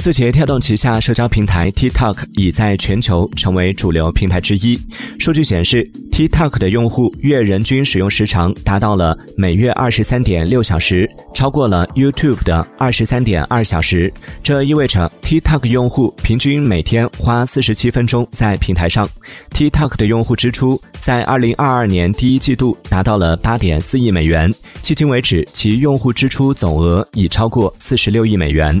字节跳动旗下社交平台 TikTok 已在全球成为主流平台之一。数据显示，TikTok 的用户月人均使用时长达到了每月二十三点六小时，超过了 YouTube 的二十三点二小时。这意味着 TikTok 用户平均每天花四十七分钟在平台上。TikTok 的用户支出在二零二二年第一季度达到了八点四亿美元，迄今为止其用户支出总额已超过四十六亿美元。